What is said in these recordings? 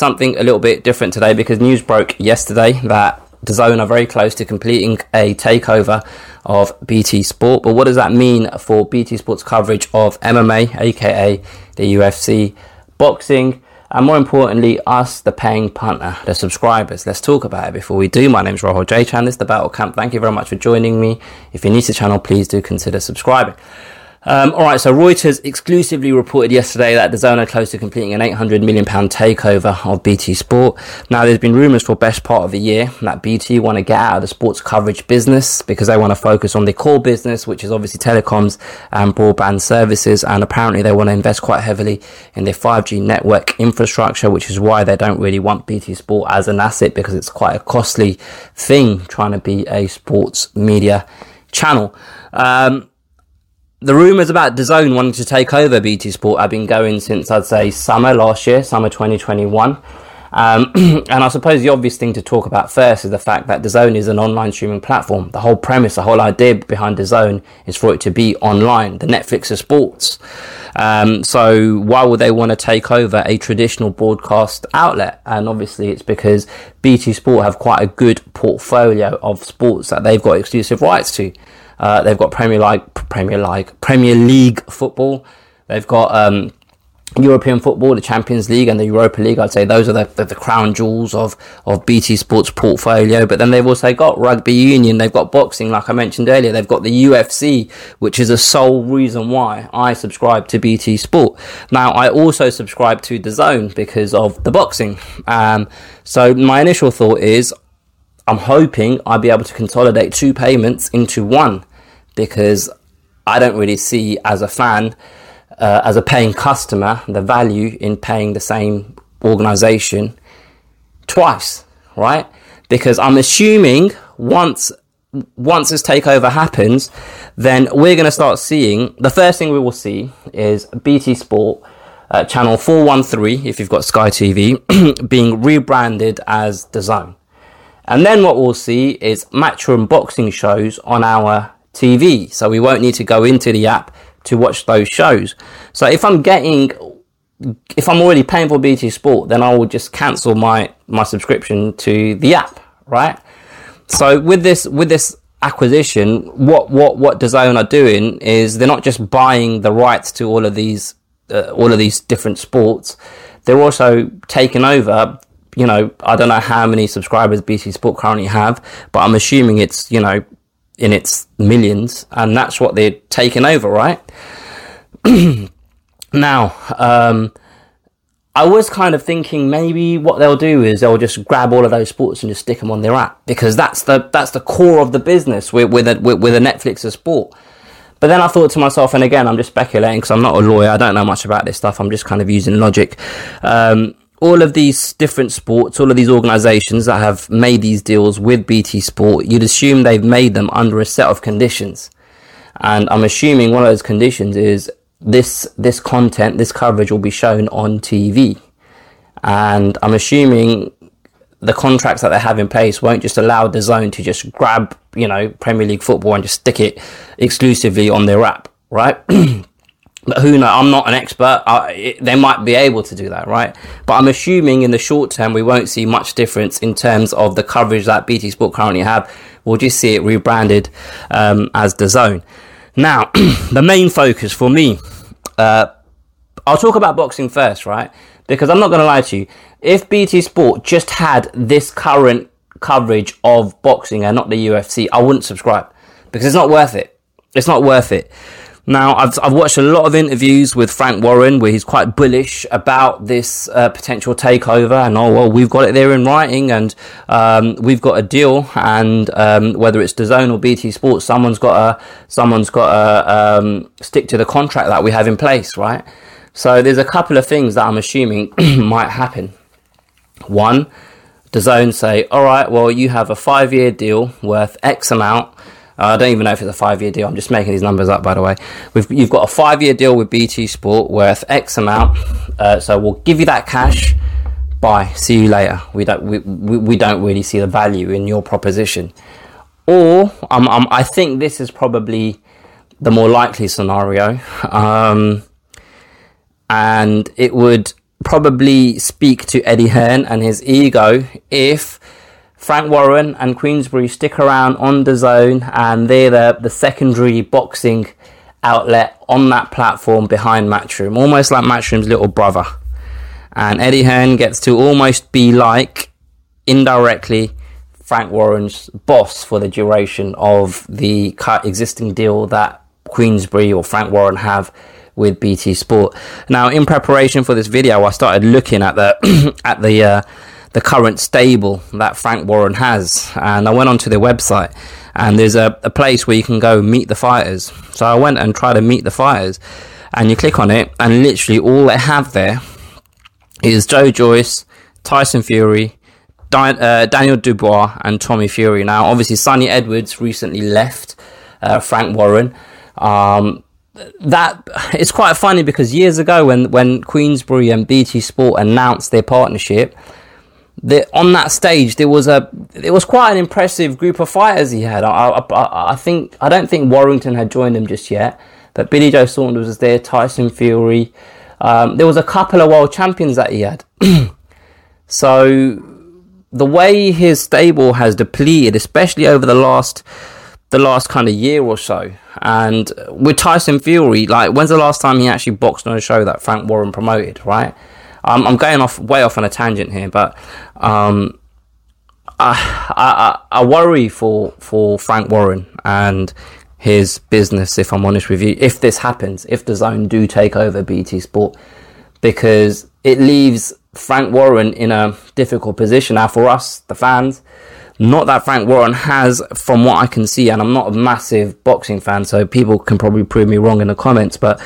something a little bit different today because news broke yesterday that DAZN are very close to completing a takeover of BT Sport. But what does that mean for BT Sport's coverage of MMA, aka the UFC, boxing, and more importantly, us, the paying punter, the subscribers? Let's talk about it before we do. My name is Rahul J. Chan. This is the Battle Camp. Thank you very much for joining me. If you're new to the channel, please do consider subscribing. Um, all right, so Reuters exclusively reported yesterday that DAZN are close to completing an 800 million pound takeover of BT Sport. Now, there's been rumours for best part of the year that BT want to get out of the sports coverage business because they want to focus on their core business, which is obviously telecoms and broadband services, and apparently they want to invest quite heavily in their 5G network infrastructure, which is why they don't really want BT Sport as an asset because it's quite a costly thing trying to be a sports media channel. Um, the rumours about DAZN wanting to take over BT Sport have been going since I'd say summer last year, summer 2021. Um, and I suppose the obvious thing to talk about first is the fact that DAZN is an online streaming platform. The whole premise, the whole idea behind DAZN is for it to be online, the Netflix of sports. Um, so why would they want to take over a traditional broadcast outlet? And obviously it's because BT Sport have quite a good portfolio of sports that they've got exclusive rights to. Uh, they've got Premier League, Premier League, Premier League football. They've got um, European football, the Champions League, and the Europa League. I'd say those are the, the, the, crown jewels of, of BT Sports portfolio. But then they've also got rugby union. They've got boxing, like I mentioned earlier. They've got the UFC, which is the sole reason why I subscribe to BT Sport. Now, I also subscribe to DAZN because of the boxing. Um, so my initial thought is I'm hoping I'll be able to consolidate two payments into one because I don't really see as a fan, uh, as a paying customer, the value in paying the same organization twice, right? Because I'm assuming once once this takeover happens, then we're going to start seeing the first thing we will see is BT Sport uh, channel 413 if you've got Sky TV being rebranded as DAZN. And then what we'll see is matchroom boxing shows on our TV. So we won't need to go into the app to watch those shows. So if I'm getting, if I'm already paying for BT Sport, then I will just cancel my, my subscription to the app, right? So with this, with this acquisition, what, what, what DAZN are doing is they're not just buying the rights to all of these, uh, all of these different sports. They're also taking over you know, I don't know how many subscribers BT Sport currently have, but I'm assuming it's, you know, in its millions, and that's what they're taking over, right? now, um, I was kind of thinking maybe what they'll do is they'll just grab all of those sports and just stick them on their app because that's the that's the core of the business with with a, with, with a Netflix of sport. But then I thought to myself, and again, I'm just speculating because I'm not a lawyer. I don't know much about this stuff. I'm just kind of using logic. Um, all of these different sports, all of these organizations that have made these deals with BT Sport, you'd assume they've made them under a set of conditions. And I'm assuming one of those conditions is this, this content, this coverage will be shown on TV. And I'm assuming the contracts that they have in place won't just allow DAZN to just grab, you know, Premier League football and just stick it exclusively on their app, right? But who knows? I'm not an expert. I, it, they might be able to do that, right? But I'm assuming in the short term we won't see much difference in terms of the coverage that BT Sport currently have. We'll just see it rebranded um, as Zone. Now, the main focus for me, uh, I'll talk about boxing first, right? Because I'm not going to lie to you. If BT Sport just had this current coverage of boxing and not the UFC, I wouldn't subscribe because it's not worth it. It's not worth it. Now, I've, I've watched a lot of interviews with Frank Warren where he's quite bullish about this uh, potential takeover and, oh, well, we've got it there in writing and um, we've got a deal and um, whether it's DAZN or BT Sports, someone's got to, someone's got to um, stick to the contract that we have in place, right? So there's a couple of things that I'm assuming might happen. One, DAZN say, all right, well, you have a five year deal worth X amount I don't even know if it's a five year deal. I'm just making these numbers up, by the way. We've, you've got a five year deal with BT Sport worth X amount. Uh, so we'll give you that cash. Bye. See you later. We don't we, we, we don't really see the value in your proposition. Or um, um, I think this is probably the more likely scenario. Um, and it would probably speak to Eddie Hearn and his ego if Frank Warren and Queensberry stick around on DAZN and they're the, the secondary boxing outlet on that platform behind Matchroom, almost like Matchroom's little brother. And Eddie Hearn gets to almost be like, indirectly, Frank Warren's boss for the duration of the existing deal that Queensberry or Frank Warren have with BT Sport. Now, in preparation for this video, I started looking at the at the uh, the current stable that Frank Warren has, and I went onto their website, and there's a, a place where you can go meet the fighters. So I went and tried to meet the fighters, and you click on it, and literally all they have there is Joe Joyce, Tyson Fury, uh, Daniel Dubois, and Tommy Fury. Now, obviously, Sunny Edwards recently left uh, Frank Warren. Um, that it's quite funny because years ago when when Queensberry and BT Sport announced their partnership, the, on that stage there was a it was quite an impressive group of fighters he had. I, I, I think I don't think Warrington had joined him just yet, but Billy Joe Saunders was there, Tyson Fury. Um, there was a couple of world champions that he had. so the way his stable has depleted, especially over the last the last kind of year or so. And with Tyson Fury, like, when's the last time he actually boxed on a show that Frank Warren promoted, right? Um, I'm going off way off on a tangent here, but um, I, I, I worry for for Frank Warren and his business. If I'm honest with you, if this happens, if DAZN do take over BT Sport, because it leaves Frank Warren in a difficult position now for us, the fans. Not that Frank Warren has, from what I can see, and I'm not a massive boxing fan, so people can probably prove me wrong in the comments, but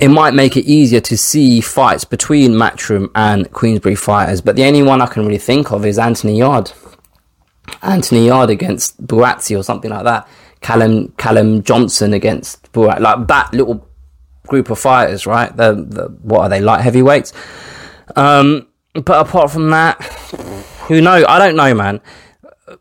it might make it easier to see fights between Matchroom and Queensberry fighters. But the only one I can really think of is Anthony Yarde. Anthony Yarde against Buatsi or something like that. Callum Callum Johnson against Buatsi, like that little group of fighters, right? The, the what are they light heavyweights? Um, but apart from that, who knows? I don't know, man.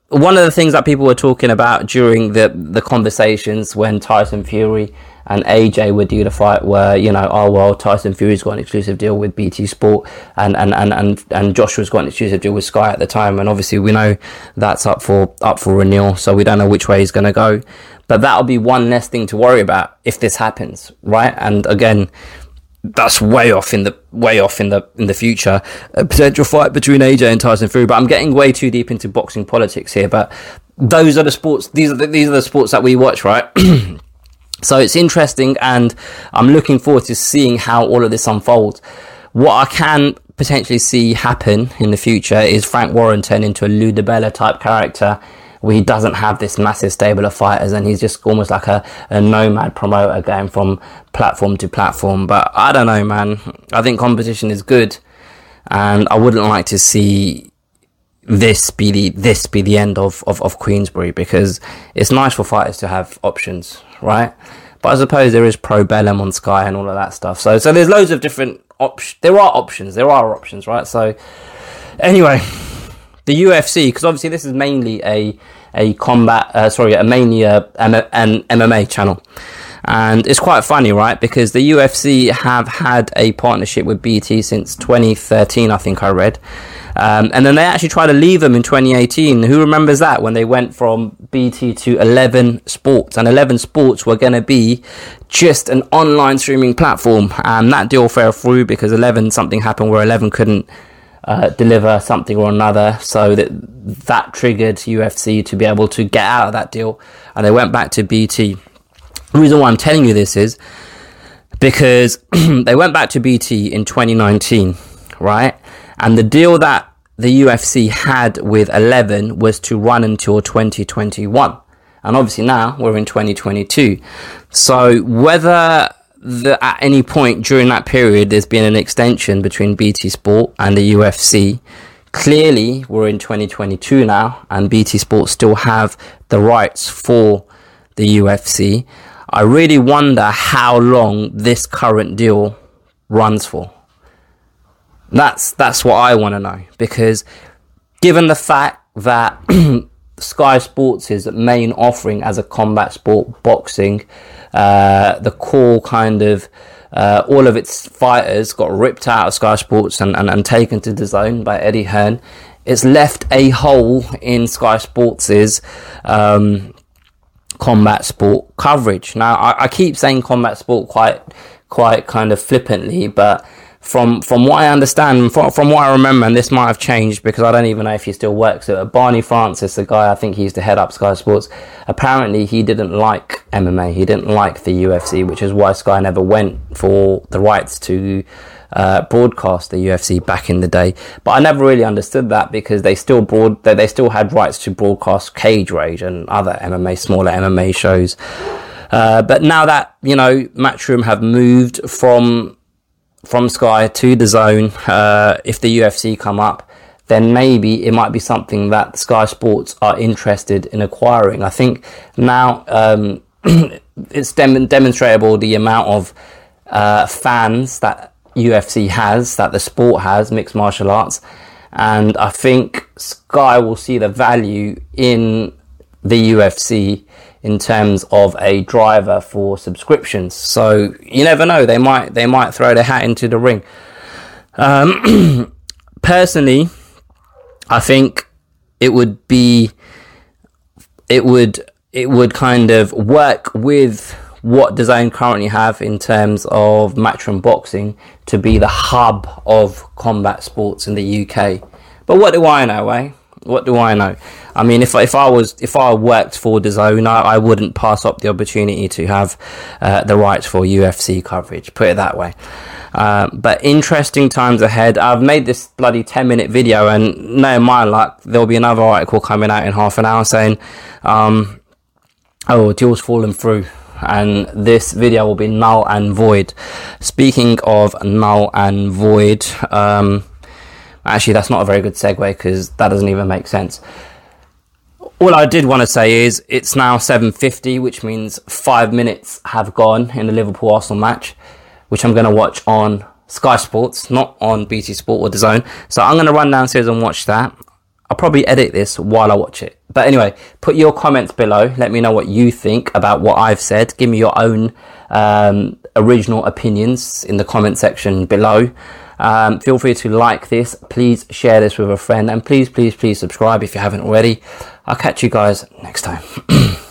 One of the things that people were talking about during the the conversations when Tyson Fury and AJ would do the fight where you know, oh well, Tyson Fury's got an exclusive deal with BT Sport, and and and and, and Joshua's got an exclusive deal with Sky at the time, and obviously we know that's up for up for renewal, so we don't know which way he's going to go, but that'll be one less thing to worry about if this happens, right? And again, that's way off in the way off in the in the future. A potential fight between AJ and Tyson Fury, but I'm getting way too deep into boxing politics here. But those are the sports. These are the, these are the sports that we watch, right? so it's interesting, and I'm looking forward to seeing how all of this unfolds. What I can potentially see happen in the future is Frank Warren turn into a Lou DiBella type character where he doesn't have this massive stable of fighters and he's just almost like a, a nomad promoter going from platform to platform. But I don't know, man. I think competition is good and I wouldn't like to see this be the this be the end of, of, of Queensberry because it's nice for fighters to have options, right? But I suppose there is Probellum on Sky and all of that stuff. So so there's loads of different options. There are options. There are options, right? So anyway, the UFC because obviously this is mainly a a combat, uh, sorry, a mainly a, an MMA channel. And it's quite funny, right? Because the UFC have had a partnership with BT since 2013, I think I read. Um, and then they actually tried to leave them in 2018. Who remembers that when they went from BT to 11 Sports? And 11 Sports were going to be just an online streaming platform. And that deal fell through because 11 something happened where 11 couldn't uh, deliver something or another. So that that triggered UFC to be able to get out of that deal, and they went back to BT. The reason why I'm telling you this is because they went back to BT in 2019, right? And the deal that the UFC had with 11 was to run until 2021. And obviously now we're in 2022. So whether that at any point during that period there's been an extension between BT Sport and the UFC. Clearly, we're in 2022 now, and BT Sport still have the rights for the UFC. I really wonder how long this current deal runs for. That's that's what I want to know because given the fact that Sky Sports' main offering as a combat sport, boxing, uh, the core kind of uh, all of its fighters got ripped out of Sky Sports and, and, and taken to DAZN by Eddie Hearn. It's left a hole in Sky Sports's um, combat sport coverage. Now, I, I keep saying combat sport quite, quite kind of flippantly, but from from what I understand, from, from what I remember, and this might have changed because I don't even know if he still works at Barney Francis, the guy I think he used to head up Sky Sports. Apparently, he didn't like MMA. He didn't like the UFC, which is why Sky never went for the rights to uh, broadcast the UFC back in the day. But I never really understood that because they still broad they, still had rights to broadcast Cage Rage and other MMA, smaller MMA shows. Uh, but now that you know Matchroom have moved from from Sky to DAZN, uh, if the UFC come up, then maybe it might be something that Sky Sports are interested in acquiring. I think now um, it's dem- demonstrable the amount of uh, fans that UFC has, that the sport has, mixed martial arts, and I think Sky will see the value in the UFC in terms of a driver for subscriptions. So you never know; they might they might throw their hat into the ring. Um, personally, I think it would be it would it would kind of work with what does DAZN currently have in terms of matchroom boxing to be the hub of combat sports in the UK. But what do I know, eh? What do I know? I mean, if if I was if I worked for DAZN, I, I wouldn't pass up the opportunity to have uh, the rights for UFC coverage. Put it that way. Uh, but interesting times ahead. I've made this bloody ten minute video, and no, my luck, there'll be another article coming out in half an hour saying, um, "Oh, deal's fallen through." And this video will be null and void. Speaking of null and void, um, actually, that's not a very good segue because that doesn't even make sense all I did want to say is it's now 7:50, which means five minutes have gone in the Liverpool Arsenal match, which I'm going to watch on Sky Sports, not on BT Sport or DAZN. So I'm going to run downstairs and watch that. I'll probably edit this while I watch it. But anyway, put your comments below. Let me know what you think about what I've said. Give me your own um, original opinions in the comment section below. Um, feel free to like this. Please share this with a friend. And please, please, please subscribe if you haven't already. I'll catch you guys next time.